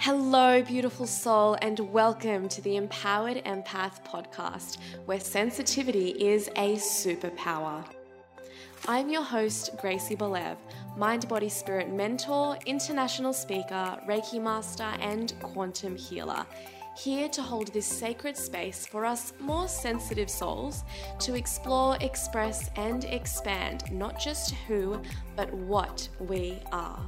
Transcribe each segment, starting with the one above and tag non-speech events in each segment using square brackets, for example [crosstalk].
Hello, beautiful soul, and welcome to the Empowered Empath podcast, where sensitivity is a superpower. I'm your host, Gracie Bolev, mind body spirit mentor, international speaker, Reiki master, and quantum healer. Here to hold this sacred space for us more sensitive souls to explore, express, and expand not just who, but what we are.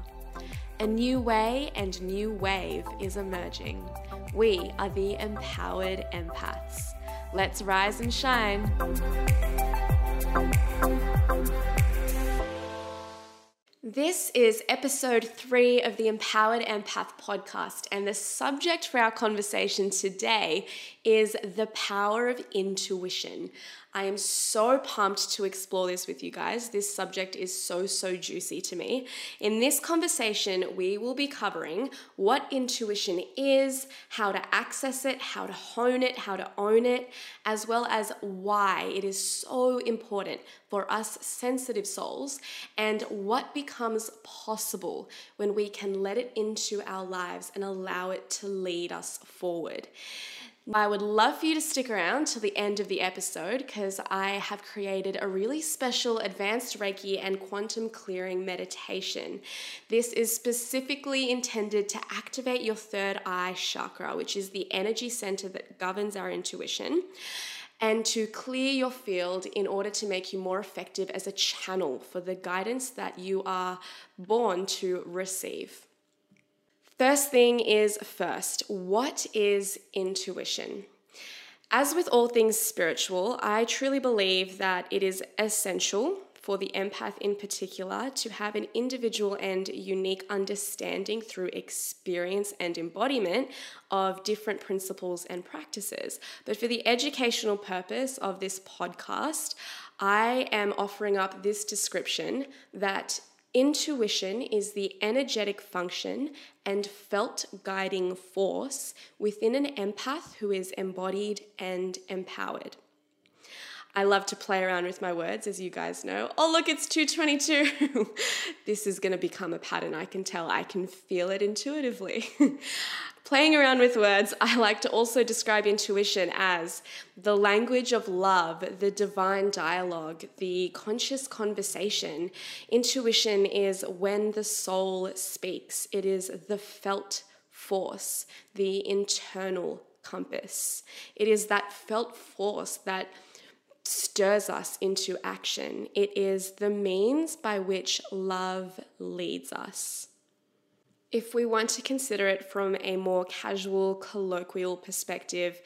A new way and new wave is emerging. We are the empowered empaths. Let's rise and shine. This is episode three of the Empowered Empath podcast, and the subject for our conversation today is the power of intuition. I am so pumped to explore this with you guys. This subject is so, so juicy to me. In this conversation, we will be covering what intuition is, how to access it, how to hone it, how to own it, as well as why it is so important for us sensitive souls and what becomes possible when we can let it into our lives and allow it to lead us forward. I would love for you to stick around till the end of the episode because I have created a really special advanced Reiki and quantum clearing meditation. This is specifically intended to activate your third eye chakra, which is the energy center that governs our intuition and to clear your field in order to make you more effective as a channel for the guidance that you are born to receive. First thing is first, what is intuition? As with all things spiritual, I truly believe that it is essential for the empath in particular to have an individual and unique understanding through experience and embodiment of different principles and practices. But for the educational purpose of this podcast, I am offering up this description that Intuition is the energetic function and felt guiding force within an empath who is embodied and empowered. I love to play around with my words, as you guys know. Oh, look, it's 222. [laughs] this is going to become a pattern. I can tell. I can feel it intuitively. [laughs] Playing around with words, I like to also describe intuition as the language of love, the divine dialogue, the conscious conversation. Intuition is when the soul speaks, it is the felt force, the internal compass. It is that felt force that stirs us into action. It is the means by which love leads us. If we want to consider it from a more casual, colloquial perspective,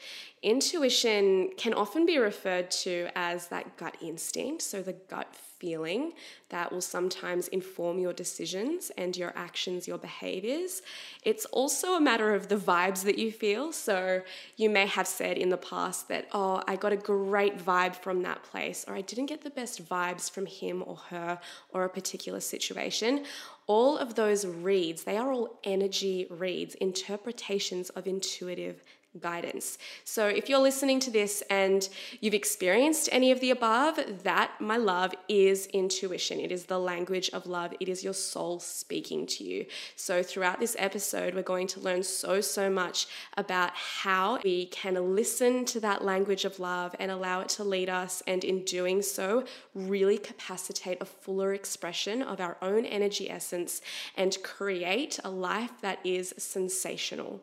intuition can often be referred to as that gut instinct, so the gut feeling that will sometimes inform your decisions and your actions, your behaviors. It's also a matter of the vibes that you feel. So you may have said in the past that, oh, I got a great vibe from that place, or I didn't get the best vibes from him or her or a particular situation all of those reads, they are all energy reads, interpretations of intuitive guidance. So if you're listening to this and you've experienced any of the above, that, my love, is intuition. It is the language of love. It is your soul speaking to you. So throughout this episode, we're going to learn so, so much about how we can listen to that language of love and allow it to lead us. And in doing so, really capacitate a fuller expression of our own energy essence and create a life that is sensational.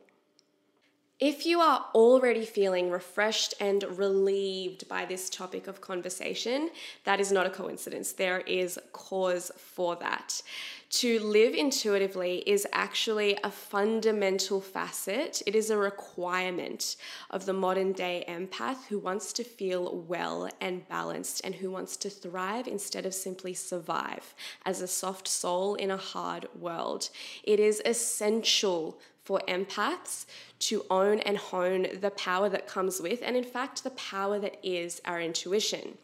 If you are already feeling refreshed and relieved by this topic of conversation, that is not a coincidence. There is cause for that. To live intuitively is actually a fundamental facet, it is a requirement of the modern day empath who wants to feel well and balanced and who wants to thrive instead of simply survive as a soft soul in a hard world. It is essential for empaths to own and hone the power that comes with, and in fact, the power that is our intuition.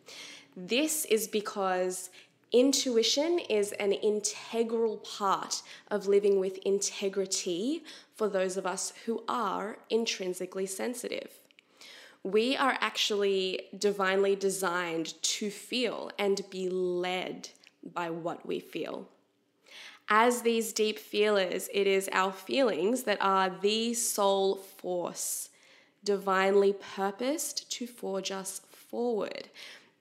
This is because intuition is an integral part of living with integrity for those of us who are intrinsically sensitive. We are actually divinely designed to feel and be led by what we feel. As these deep feelers, it is our feelings that are the soul force, divinely purposed to forge us forward.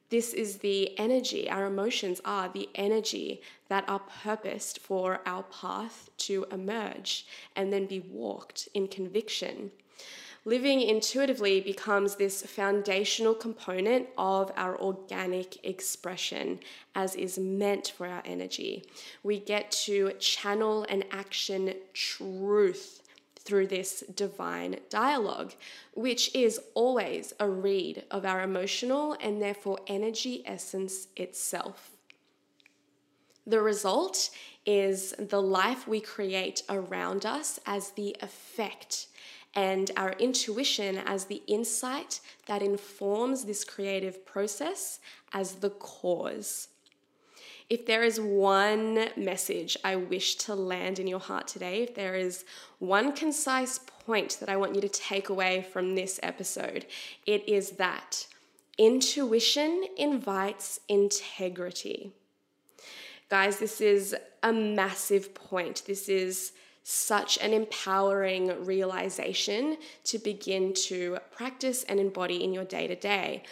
This is the energy, our emotions are the energy that are purposed for our path to emerge and then be walked in conviction. Living intuitively becomes this foundational component of our organic expression, as is meant for our energy. We get to channel and action truth through this divine dialogue, which is always a read of our emotional and therefore energy essence itself. The result is the life we create around us as the effect and our intuition as the insight that informs this creative process as the cause. If there is one message I wish to land in your heart today, if there is one concise point that I want you to take away from this episode, it is that intuition invites integrity. Guys, this is a massive point. This is such an empowering realization to begin to practice and embody in your day to day.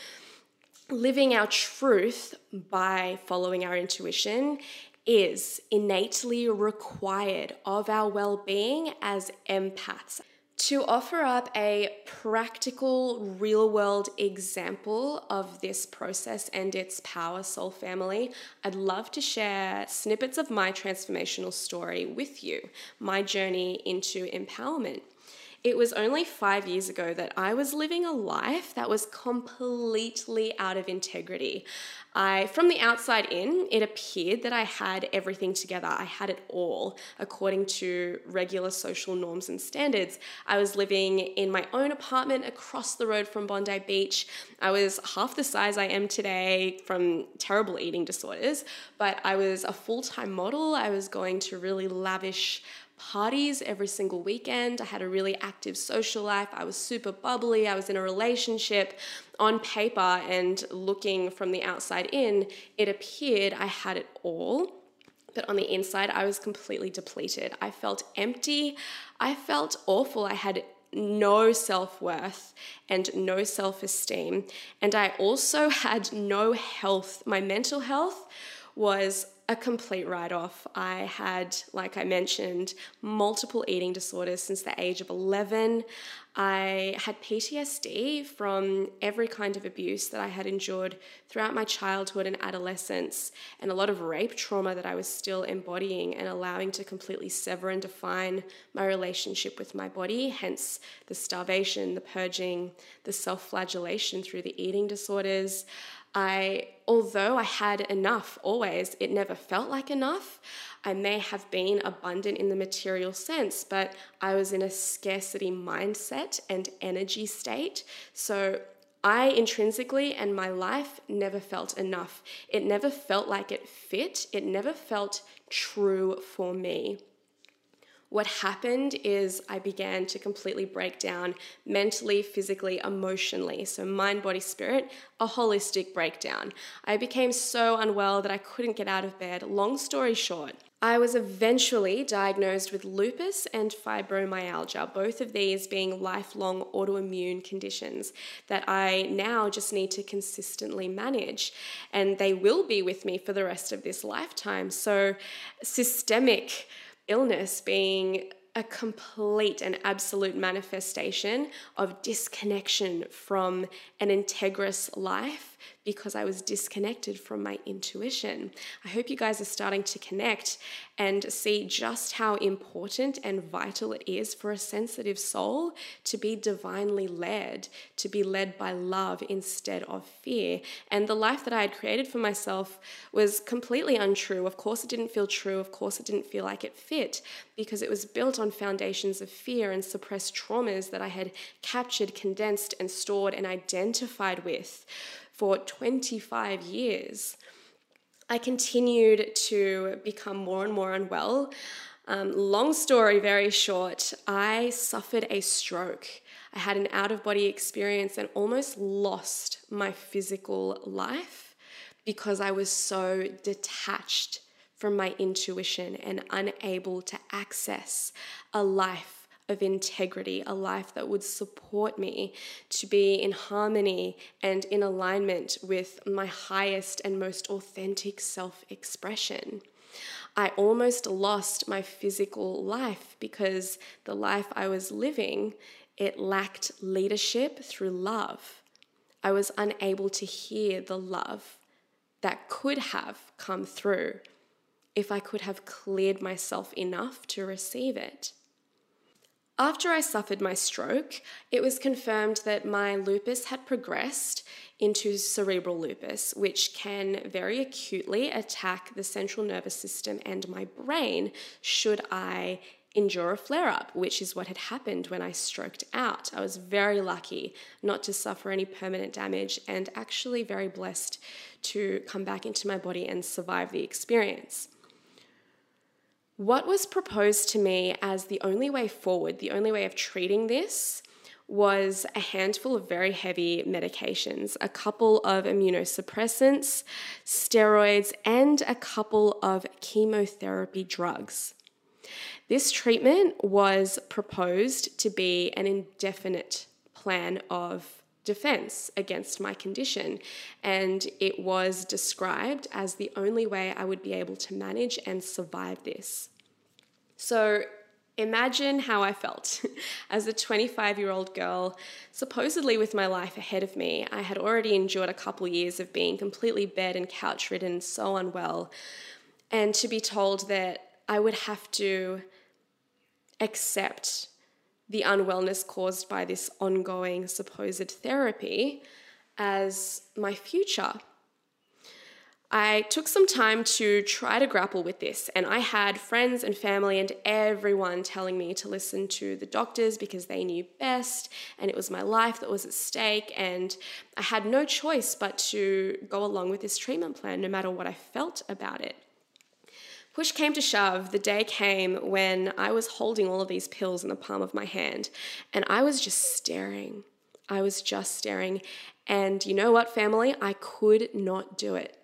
Living our truth by following our intuition is innately required of our well being as empaths to offer up a practical, real world example of this process and its power, Soul Family, I'd love to share snippets of my transformational story with you, my journey into empowerment. It was only five years ago that I was living a life that was completely out of integrity. I, from the outside in, it appeared that I had everything together. I had it all according to regular social norms and standards. I was living in my own apartment across the road from Bondi Beach. I was half the size I am today from terrible eating disorders, but I was a full time model. I was going to really lavish parties every single weekend. I had a really active social life. I was super bubbly. I was in a relationship. On paper and looking from the outside in, it appeared I had it all. But on the inside, I was completely depleted. I felt empty. I felt awful. I had no self worth and no self esteem. And I also had no health. My mental health was a complete write off. I had, like I mentioned, multiple eating disorders since the age of 11. I had PTSD from every kind of abuse that I had endured throughout my childhood and adolescence, and a lot of rape trauma that I was still embodying and allowing to completely sever and define my relationship with my body, hence the starvation, the purging, the self flagellation through the eating disorders. I, although I had enough always, it never felt like enough. I may have been abundant in the material sense, but I was in a scarcity mindset and energy state. So I intrinsically and my life never felt enough. It never felt like it fit. It never felt true for me what happened is I began to completely break down mentally, physically, emotionally. So, mind, body, spirit, a holistic breakdown. I became so unwell that I couldn't get out of bed. Long story short, I was eventually diagnosed with lupus and fibromyalgia, both of these being lifelong autoimmune conditions that I now just need to consistently manage. And they will be with me for the rest of this lifetime. So, systemic illness being a complete and absolute manifestation of disconnection from an integrous life because I was disconnected from my intuition. I hope you guys are starting to connect and see just how important and vital it is for a sensitive soul to be divinely led, to be led by love instead of fear. And the life that I had created for myself was completely untrue. Of course, it didn't feel true. Of course, it didn't feel like it fit because it was built on foundations of fear and suppressed traumas that I had captured, condensed, and stored and identified with for 25 years. I continued to become more and more unwell. Um, long story, very short, I suffered a stroke. I had an out of body experience and almost lost my physical life because I was so detached from my intuition and unable to access a life of integrity, a life that would support me to be in harmony and in alignment with my highest and most authentic self expression. I almost lost my physical life because the life I was living, it lacked leadership through love. I was unable to hear the love that could have come through if I could have cleared myself enough to receive it. After I suffered my stroke, it was confirmed that my lupus had progressed into cerebral lupus, which can very acutely attack the central nervous system and my brain should I endure a flare up, which is what had happened when I stroked out. I was very lucky not to suffer any permanent damage and actually very blessed to come back into my body and survive the experience. What was proposed to me as the only way forward, the only way of treating this, was a handful of very heavy medications, a couple of immunosuppressants, steroids, and a couple of chemotherapy drugs. This treatment was proposed to be an indefinite plan of defense against my condition, and it was described as the only way I would be able to manage and survive this. So, imagine how I felt [laughs] as a 25 year old girl, supposedly with my life ahead of me. I had already endured a couple years of being completely bed and couch ridden, so unwell, and to be told that I would have to accept the unwellness caused by this ongoing supposed therapy as my future. I took some time to try to grapple with this, and I had friends and family and everyone telling me to listen to the doctors because they knew best, and it was my life that was at stake, and I had no choice but to go along with this treatment plan no matter what I felt about it. Push came to shove, the day came when I was holding all of these pills in the palm of my hand and I was just staring. I was just staring. And you know what, family? I could not do it.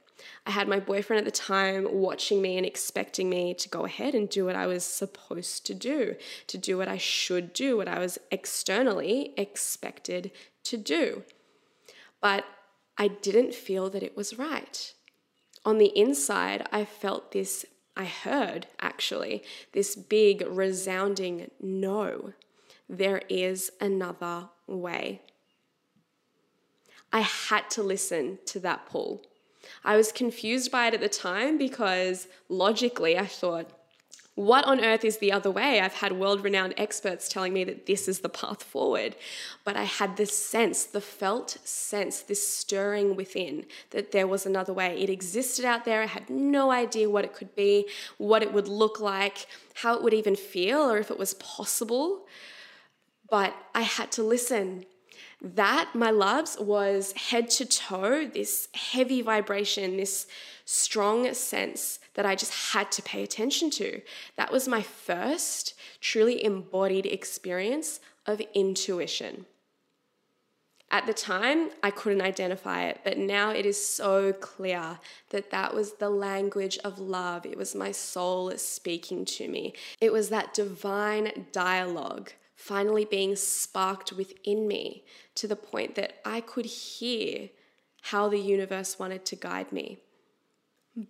I had my boyfriend at the time watching me and expecting me to go ahead and do what I was supposed to do, to do what I should do, what I was externally expected to do. But I didn't feel that it was right. On the inside, I felt this I heard actually this big resounding no. There is another way. I had to listen to that pull. I was confused by it at the time because logically I thought, what on earth is the other way? I've had world renowned experts telling me that this is the path forward. But I had this sense, the felt sense, this stirring within that there was another way. It existed out there. I had no idea what it could be, what it would look like, how it would even feel, or if it was possible. But I had to listen. That, my loves, was head to toe, this heavy vibration, this strong sense that I just had to pay attention to. That was my first truly embodied experience of intuition. At the time, I couldn't identify it, but now it is so clear that that was the language of love. It was my soul speaking to me. It was that divine dialogue finally being sparked within me to the point that I could hear how the universe wanted to guide me.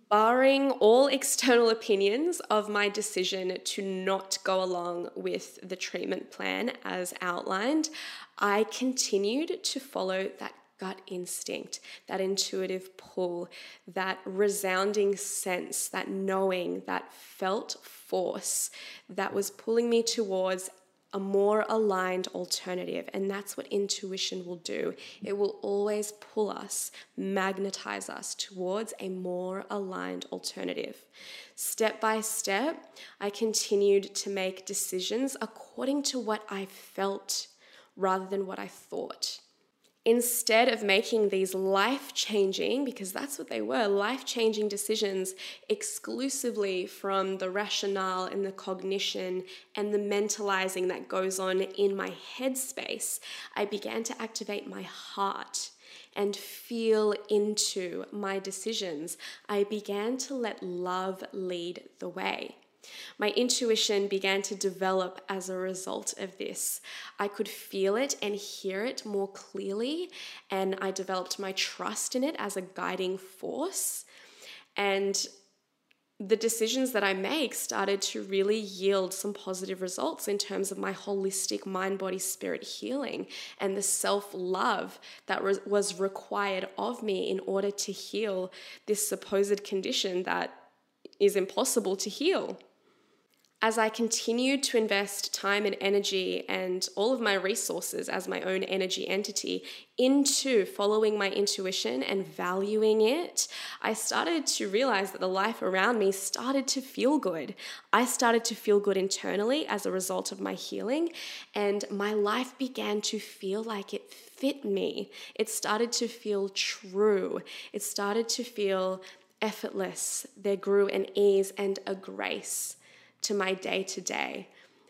Barring all external opinions of my decision to not go along with the treatment plan as outlined, I continued to follow that gut instinct, that intuitive pull, that resounding sense, that knowing, that felt force that was pulling me towards a more aligned alternative. And that's what intuition will do. It will always pull us, magnetize us towards a more aligned alternative. Step by step, I continued to make decisions according to what I felt rather than what I thought instead of making these life changing, because that's what they were life changing decisions exclusively from the rationale and the cognition and the mentalizing that goes on in my headspace, I began to activate my heart and feel into my decisions, I began to let love lead the way. My intuition began to develop as a result of this. I could feel it and hear it more clearly, and I developed my trust in it as a guiding force. And the decisions that I make started to really yield some positive results in terms of my holistic mind, body, spirit healing and the self love that was required of me in order to heal this supposed condition that is impossible to heal as I continued to invest time and energy and all of my resources as my own energy entity into following my intuition and valuing it, I started to realize that the life around me started to feel good. I started to feel good internally as a result of my healing, and my life began to feel like it fit me. It started to feel true. It started to feel effortless. There grew an ease and a grace to my day to day.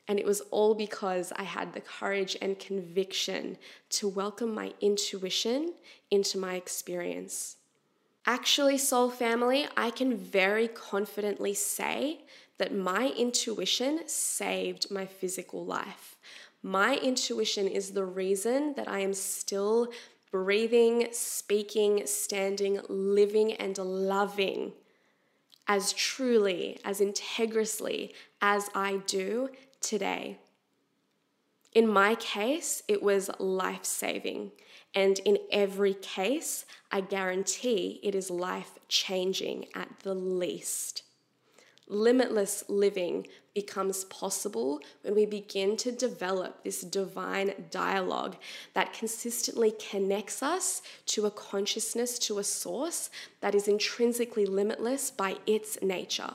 And it was all because I had the courage and conviction to welcome my intuition into my experience. Actually, Soul Family, I can very confidently say that my intuition saved my physical life. My intuition is the reason that I am still breathing, speaking, standing, living, and loving as truly, as integrously as I do today. In my case, it was life saving. And in every case, I guarantee it is life changing at the least. Limitless living becomes possible when we begin to develop this divine dialogue that consistently connects us to a consciousness, to a source that is intrinsically limitless by its nature.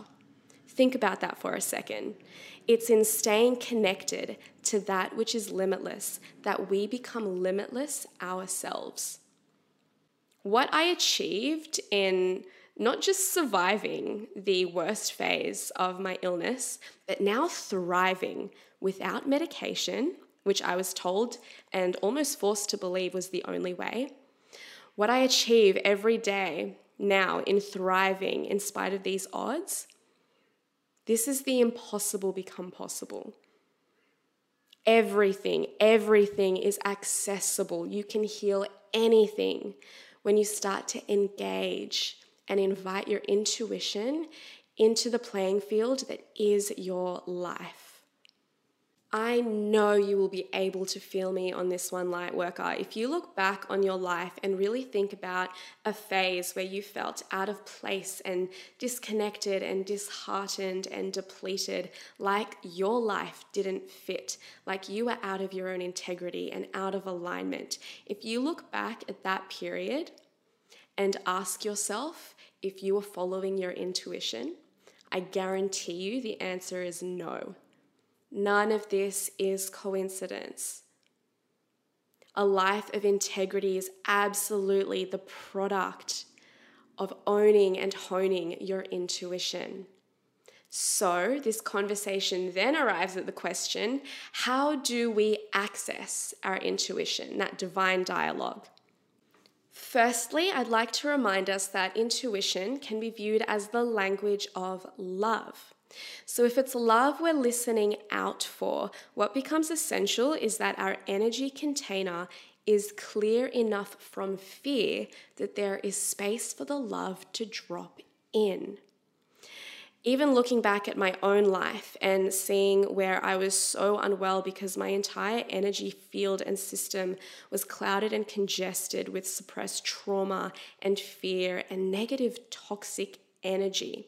Think about that for a second. It's in staying connected to that which is limitless that we become limitless ourselves. What I achieved in not just surviving the worst phase of my illness, but now thriving without medication, which I was told and almost forced to believe was the only way. What I achieve every day now in thriving in spite of these odds, this is the impossible become possible. Everything, everything is accessible. You can heal anything when you start to engage and invite your intuition into the playing field that is your life. I know you will be able to feel me on this one, light worker. If you look back on your life and really think about a phase where you felt out of place and disconnected and disheartened and depleted, like your life didn't fit, like you were out of your own integrity and out of alignment, if you look back at that period and ask yourself, if you are following your intuition, I guarantee you the answer is no. None of this is coincidence. A life of integrity is absolutely the product of owning and honing your intuition. So, this conversation then arrives at the question how do we access our intuition, that divine dialogue? Firstly, I'd like to remind us that intuition can be viewed as the language of love. So, if it's love we're listening out for, what becomes essential is that our energy container is clear enough from fear that there is space for the love to drop in even looking back at my own life and seeing where I was so unwell because my entire energy field and system was clouded and congested with suppressed trauma and fear and negative toxic energy.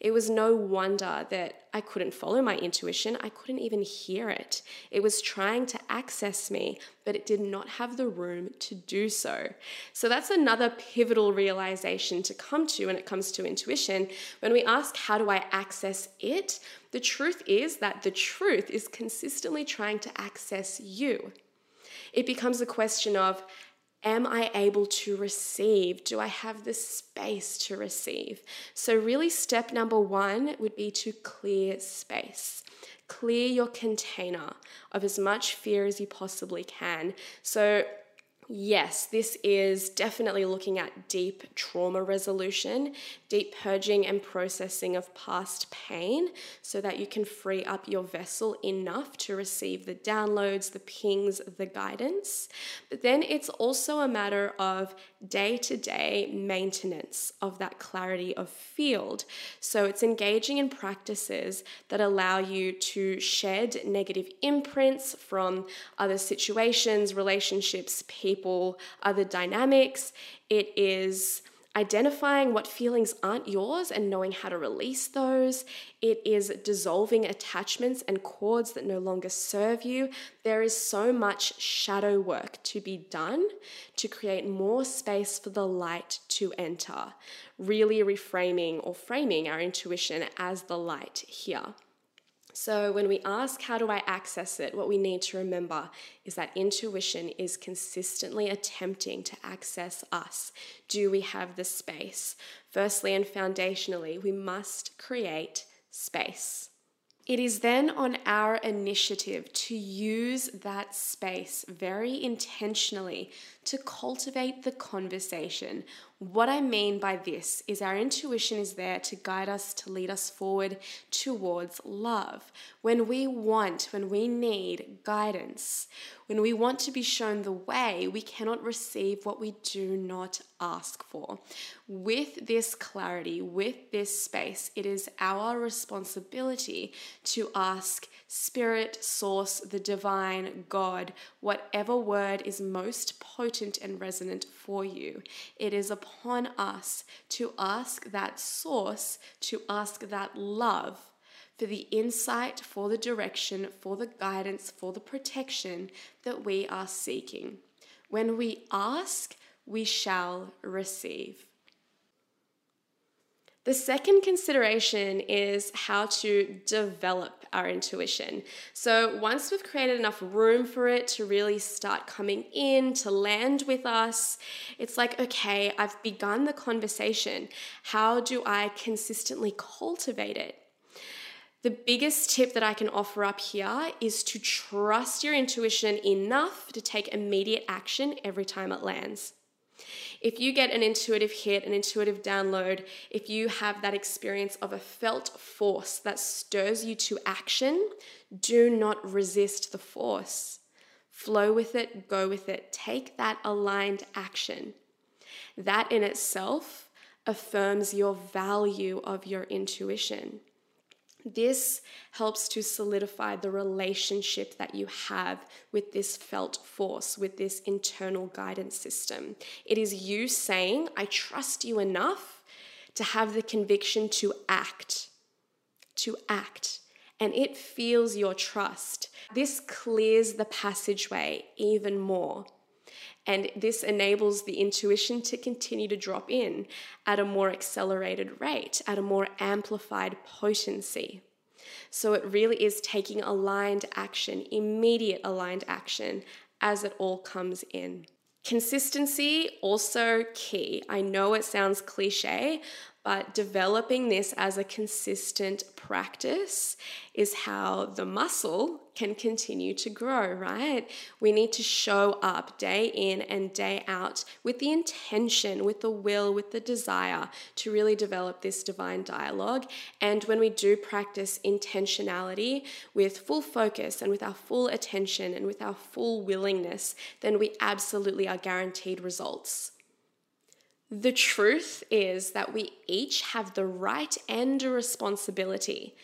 It was no wonder that I couldn't follow my intuition. I couldn't even hear it. It was trying to access me, but it did not have the room to do so. So that's another pivotal realization to come to when it comes to intuition. When we ask, How do I access it? the truth is that the truth is consistently trying to access you. It becomes a question of, Am I able to receive? Do I have the space to receive? So, really, step number one would be to clear space. Clear your container of as much fear as you possibly can. So, Yes, this is definitely looking at deep trauma resolution, deep purging and processing of past pain so that you can free up your vessel enough to receive the downloads, the pings, the guidance. But then it's also a matter of day to day maintenance of that clarity of field. So it's engaging in practices that allow you to shed negative imprints from other situations, relationships, people people, other dynamics. It is identifying what feelings aren't yours and knowing how to release those. It is dissolving attachments and cords that no longer serve you. There is so much shadow work to be done to create more space for the light to enter, really reframing or framing our intuition as the light here. So, when we ask, How do I access it? what we need to remember is that intuition is consistently attempting to access us. Do we have the space? Firstly and foundationally, we must create space. It is then on our initiative to use that space very intentionally to cultivate the conversation. What I mean by this is our intuition is there to guide us, to lead us forward towards love. When we want, when we need guidance, when we want to be shown the way, we cannot receive what we do not ask for. With this clarity, with this space, it is our responsibility to ask Spirit, Source, the Divine, God, whatever word is most potent and resonant for you. It is upon us to ask that source, to ask that love for the insight, for the direction, for the guidance, for the protection that we are seeking. When we ask, we shall receive. The second consideration is how to develop our intuition. So, once we've created enough room for it to really start coming in, to land with us, it's like, okay, I've begun the conversation. How do I consistently cultivate it? The biggest tip that I can offer up here is to trust your intuition enough to take immediate action every time it lands. If you get an intuitive hit, an intuitive download, if you have that experience of a felt force that stirs you to action, do not resist the force. Flow with it, go with it, take that aligned action. That in itself affirms your value of your intuition. This helps to solidify the relationship that you have with this felt force, with this internal guidance system. It is you saying, I trust you enough to have the conviction to act, to act. And it feels your trust. This clears the passageway even more. And this enables the intuition to continue to drop in at a more accelerated rate, at a more amplified potency. So it really is taking aligned action, immediate aligned action, as it all comes in. Consistency also key. I know it sounds cliche, but developing this as a consistent practice is how the muscle can continue to grow, right? We need to show up day in and day out with the intention, with the will, with the desire to really develop this divine dialogue. And when we do practice intentionality with full focus and with our full attention and with our full willingness, then we absolutely are guaranteed results. The truth is that we each have the right and a responsibility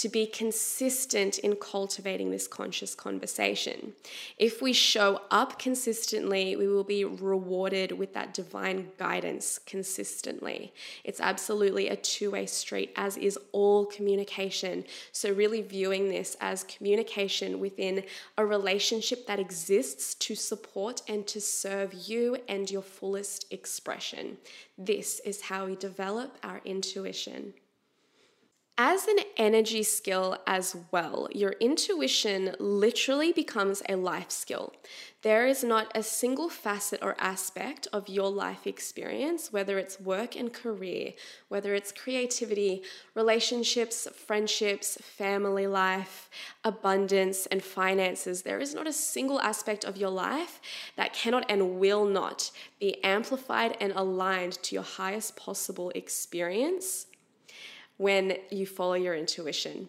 to be consistent in cultivating this conscious conversation. If we show up consistently, we will be rewarded with that divine guidance consistently. It's absolutely a two way street, as is all communication. So, really viewing this as communication within a relationship that exists to support and to serve you and your fullest expression. This is how we develop our intuition. As an energy skill as well, your intuition literally becomes a life skill. There is not a single facet or aspect of your life experience, whether it's work and career, whether it's creativity, relationships, friendships, family life, abundance, and finances. There is not a single aspect of your life that cannot and will not be amplified and aligned to your highest possible experience when you follow your intuition.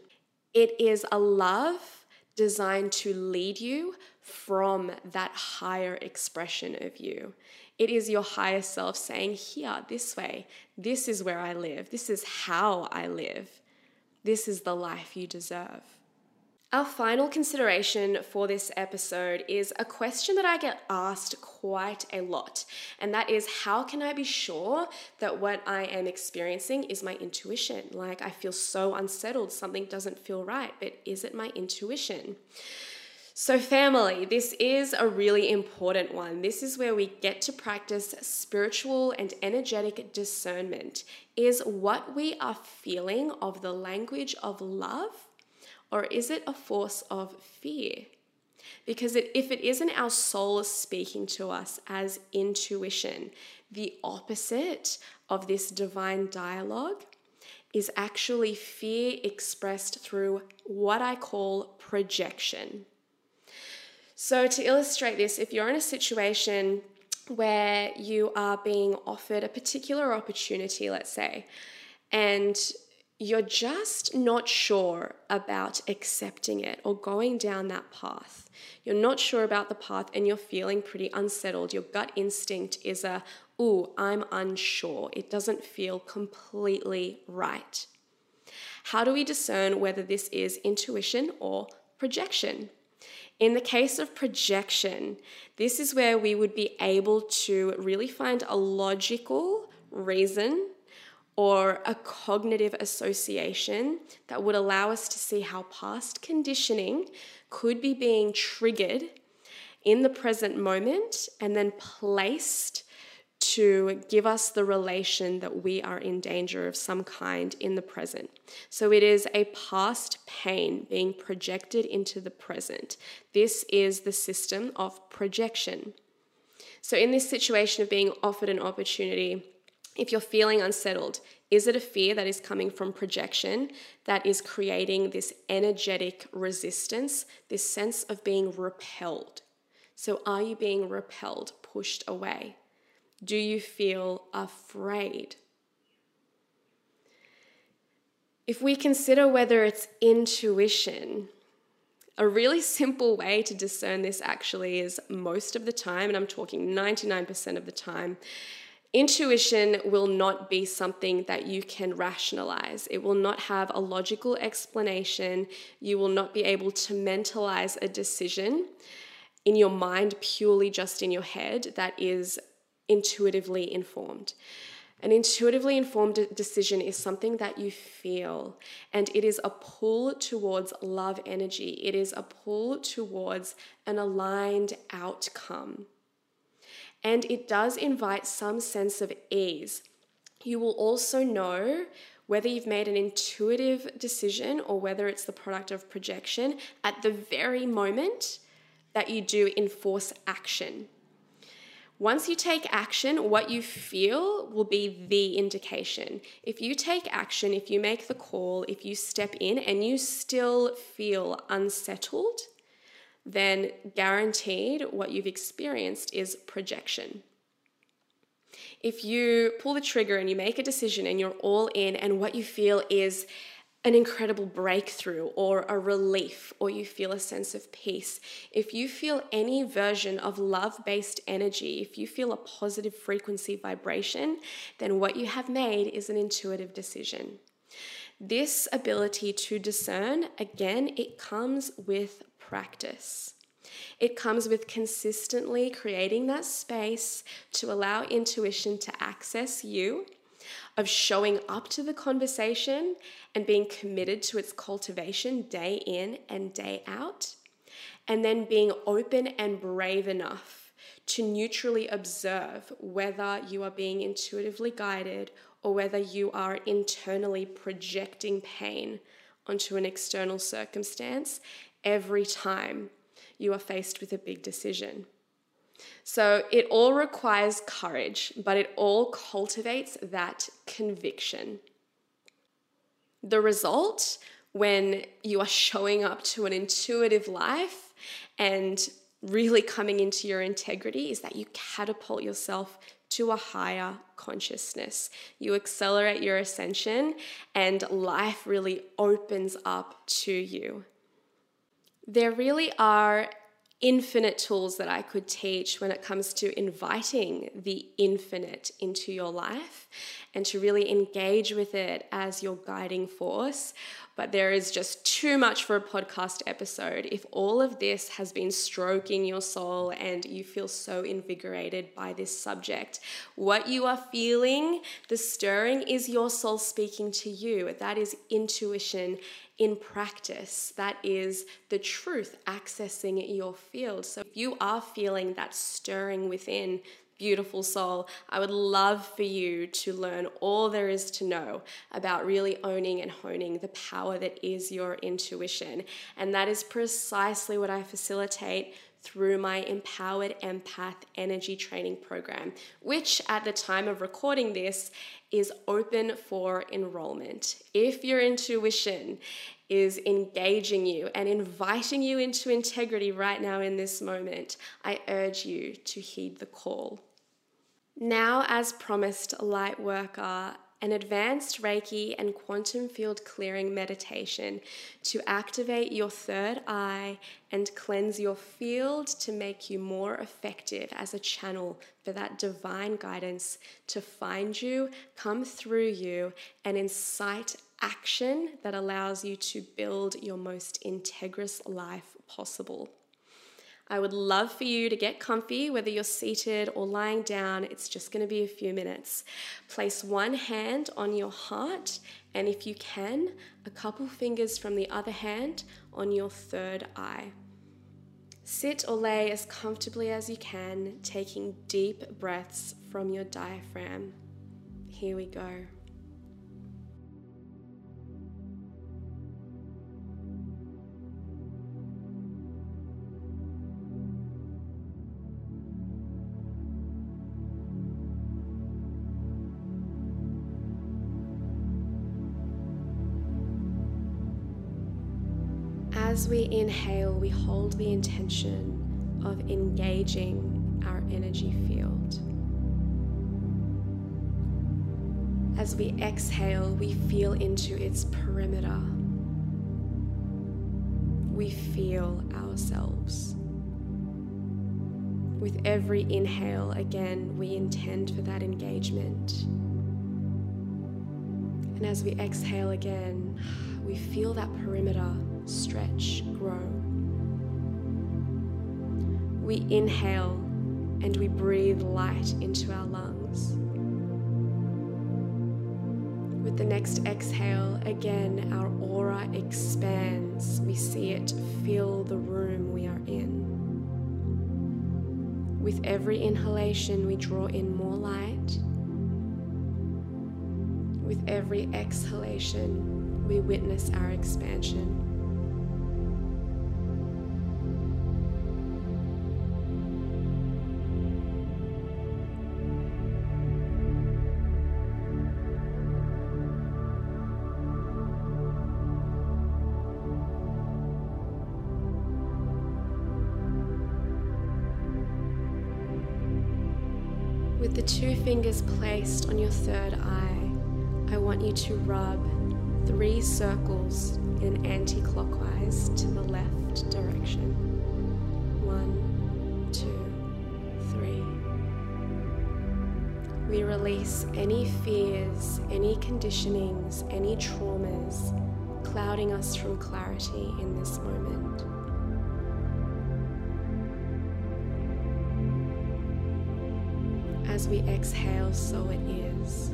It is a love designed to lead you from that higher expression of you. It is your higher self saying, Here, this way, this is where I live, this is how I live, this is the life you deserve. Our final consideration for this episode is a question that I get asked quite a lot, and that is how can I be sure that what I am experiencing is my intuition? Like, I feel so unsettled, something doesn't feel right, but is it my intuition? So, family, this is a really important one. This is where we get to practice spiritual and energetic discernment. Is what we are feeling of the language of love or is it a force of fear? Because it, if it isn't our soul speaking to us as intuition, the opposite of this divine dialogue is actually fear expressed through what I call projection. So, to illustrate this, if you're in a situation where you are being offered a particular opportunity, let's say, and you're just not sure about accepting it or going down that path. You're not sure about the path and you're feeling pretty unsettled. Your gut instinct is a, ooh, I'm unsure. It doesn't feel completely right. How do we discern whether this is intuition or projection? In the case of projection, this is where we would be able to really find a logical reason or a cognitive association that would allow us to see how past conditioning could be being triggered in the present moment and then placed to give us the relation that we are in danger of some kind in the present. So it is a past pain being projected into the present. This is the system of projection. So, in this situation of being offered an opportunity, if you're feeling unsettled, is it a fear that is coming from projection that is creating this energetic resistance, this sense of being repelled? So, are you being repelled, pushed away? Do you feel afraid? If we consider whether it's intuition, a really simple way to discern this actually is most of the time, and I'm talking 99% of the time, Intuition will not be something that you can rationalize. It will not have a logical explanation. You will not be able to mentalize a decision in your mind, purely just in your head, that is intuitively informed. An intuitively informed decision is something that you feel, and it is a pull towards love energy. It is a pull towards an aligned outcome and it does invite some sense of ease. You will also know whether you've made an intuitive decision or whether it's the product of projection at the very moment that you do enforce action. Once you take action, what you feel will be the indication. If you take action, if you make the call, if you step in and you still feel unsettled, then guaranteed what you've experienced is projection. If you pull the trigger and you make a decision and you're all in, and what you feel is an incredible breakthrough or a relief, or you feel a sense of peace, if you feel any version of love based energy, if you feel a positive frequency vibration, then what you have made is an intuitive decision. This ability to discern, again, it comes with practice. It comes with consistently creating that space to allow intuition to access you, of showing up to the conversation and being committed to its cultivation day in and day out, and then being open and brave enough to neutrally observe whether you are being intuitively guided or whether you are internally projecting pain onto an external circumstance every time you are faced with a big decision. So it all requires courage, but it all cultivates that conviction. The result when you are showing up to an intuitive life and really coming into your integrity is that you catapult yourself to a higher consciousness. You accelerate your ascension, and life really opens up to you. There really are infinite tools that I could teach when it comes to inviting the infinite into your life and to really engage with it as your guiding force but there is just too much for a podcast episode. If all of this has been stroking your soul and you feel so invigorated by this subject, what you are feeling, the stirring, is your soul speaking to you. That is intuition in practice. That is the truth accessing your field. So if you are feeling that stirring within, beautiful soul, I would love for you to learn all there is to know about really owning and honing the power that is your intuition. And that is precisely what I facilitate through my Empowered Empath Energy Training Program, which at the time of recording this is open for enrollment. If your intuition is engaging you and inviting you into integrity right now in this moment, I urge you to heed the call. Now, as promised, light worker, an advanced Reiki and quantum field clearing meditation to activate your third eye and cleanse your field to make you more effective as a channel for that divine guidance to find you, come through you, and incite action that allows you to build your most integrous life possible. I would love for you to get comfy, whether you're seated or lying down. It's just going to be a few minutes. Place one hand on your heart, and if you can, a couple fingers from the other hand on your third eye. Sit or lay as comfortably as you can, taking deep breaths from your diaphragm. Here we go. As we inhale, we hold the intention of engaging our energy field. As we exhale, we feel into its perimeter. We feel ourselves. With every inhale, again, we intend for that engagement. And as we exhale again, we feel that perimeter stretch, grow. We inhale and we breathe light into our lungs. With the next exhale, again, our aura expands. We see it fill the room we are in. With every inhalation, we draw in more light. With every exhalation, we witness our expansion. Fingers placed on your third eye, I want you to rub three circles in anti clockwise to the left direction. One, two, three. We release any fears, any conditionings, any traumas clouding us from clarity in this moment. As we exhale, so it is.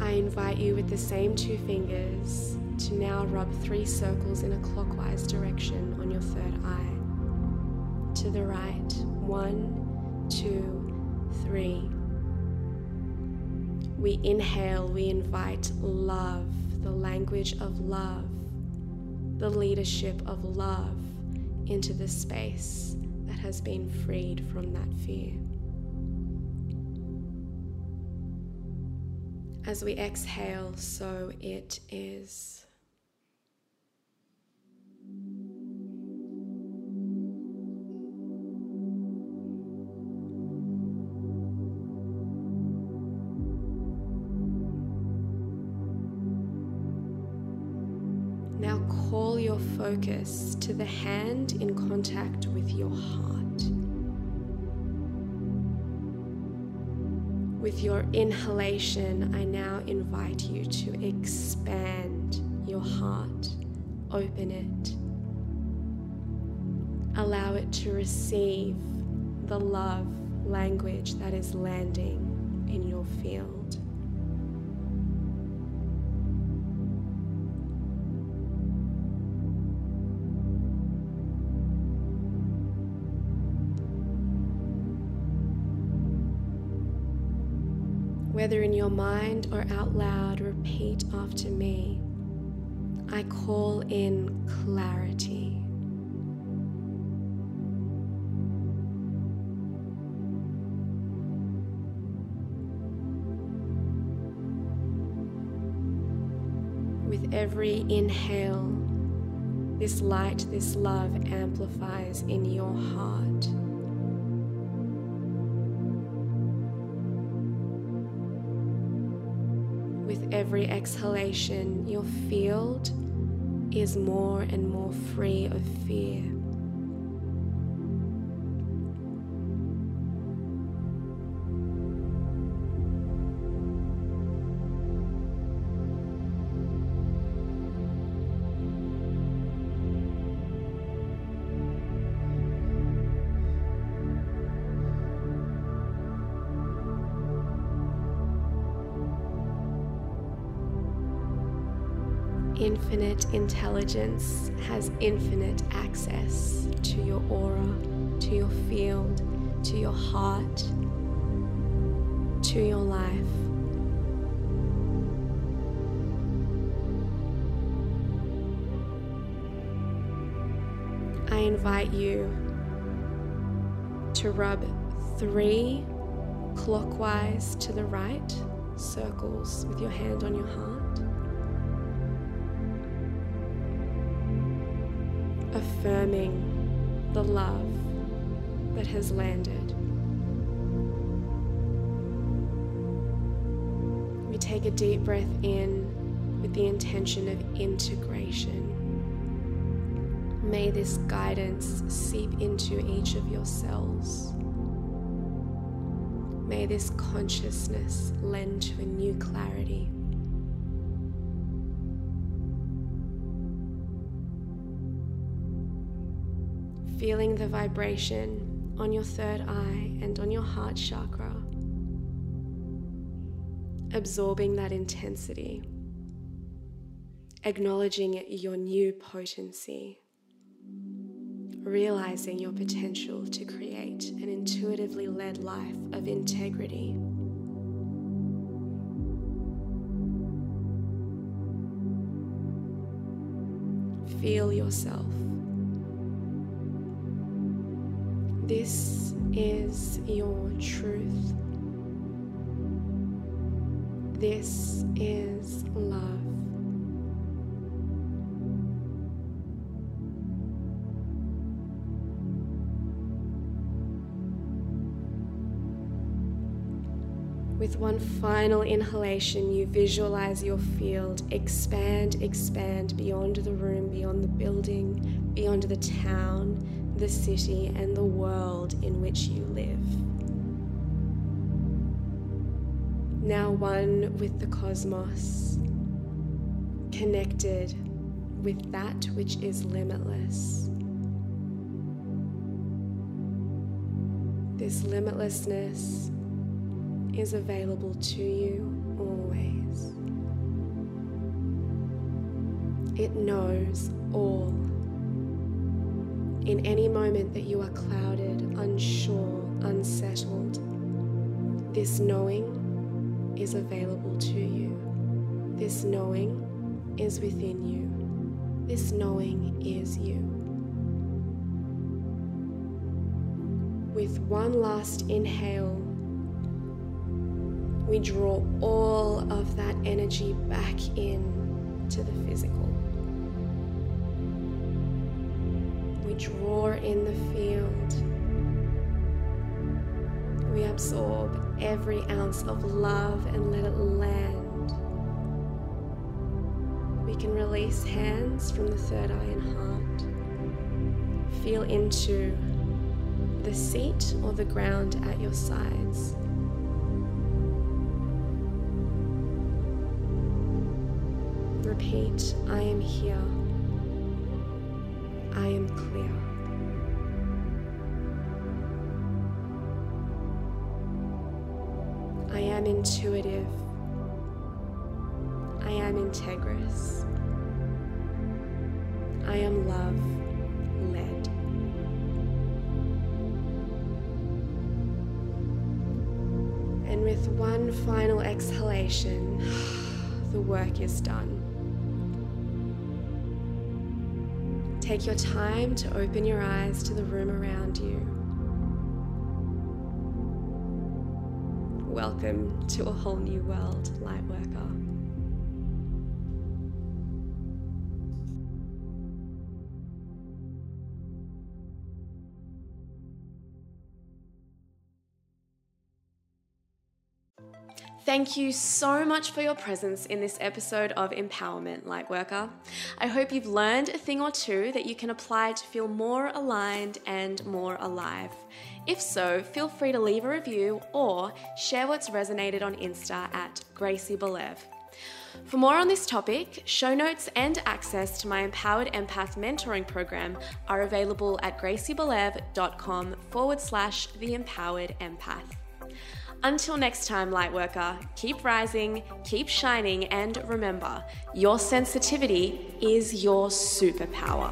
I invite you with the same two fingers to now rub three circles in a clockwise direction on your third eye. to the right. One, two, three. We inhale, we invite love, the language of love, the leadership of love into the space that has been freed from that fear. As we exhale, so it is. Focus to the hand in contact with your heart. With your inhalation, I now invite you to expand your heart, open it. Allow it to receive the love language that is landing in your field. Whether in your mind or out loud, repeat after me. I call in clarity. With every inhale, this light, this love amplifies in your heart. Every exhalation, your field is more and more free of fear. Infinite intelligence has infinite access to your aura, to your field, to your heart, to your life. I invite you to rub three clockwise to the right circles with your hand on your heart. Affirming the love that has landed. We take a deep breath in with the intention of integration. May this guidance seep into each of your cells. May this consciousness lend to a new clarity. Feeling the vibration on your third eye and on your heart chakra, absorbing that intensity, acknowledging your new potency, realizing your potential to create an intuitively led life of integrity. Feel yourself This is your truth. This is love. With one final inhalation, you visualize your field expand, expand beyond the room, beyond the building, beyond the town, the city, and the world in which you live. Now, one with the cosmos, connected with that which is limitless. This limitlessness is available to you always. It knows all In any moment that you are clouded, unsure, unsettled, this knowing is available to you. This knowing is within you. This knowing is you. With one last inhale, we draw all of that energy back in to the physical. We draw in the field. We absorb every ounce of love and let it land. We can release hands from the third eye and heart. Feel into the seat or the ground at your sides. Repeat, I am here. And with one final exhalation, the work is done. Take your time to open your eyes to the room around you. Welcome to a whole new world, Lightworker. Thank you so much for your presence in this episode of Empowerment Lightworker. I hope you've learned a thing or two that you can apply to feel more aligned and more alive. If so, feel free to leave a review or share what's resonated on Insta at Gracie Belev. For more on this topic, show notes and access to my Empowered Empath mentoring program are available at graciebelev.com forward slash the empowered empath. Until next time, Lightworker, keep rising, keep shining, and remember your sensitivity is your superpower.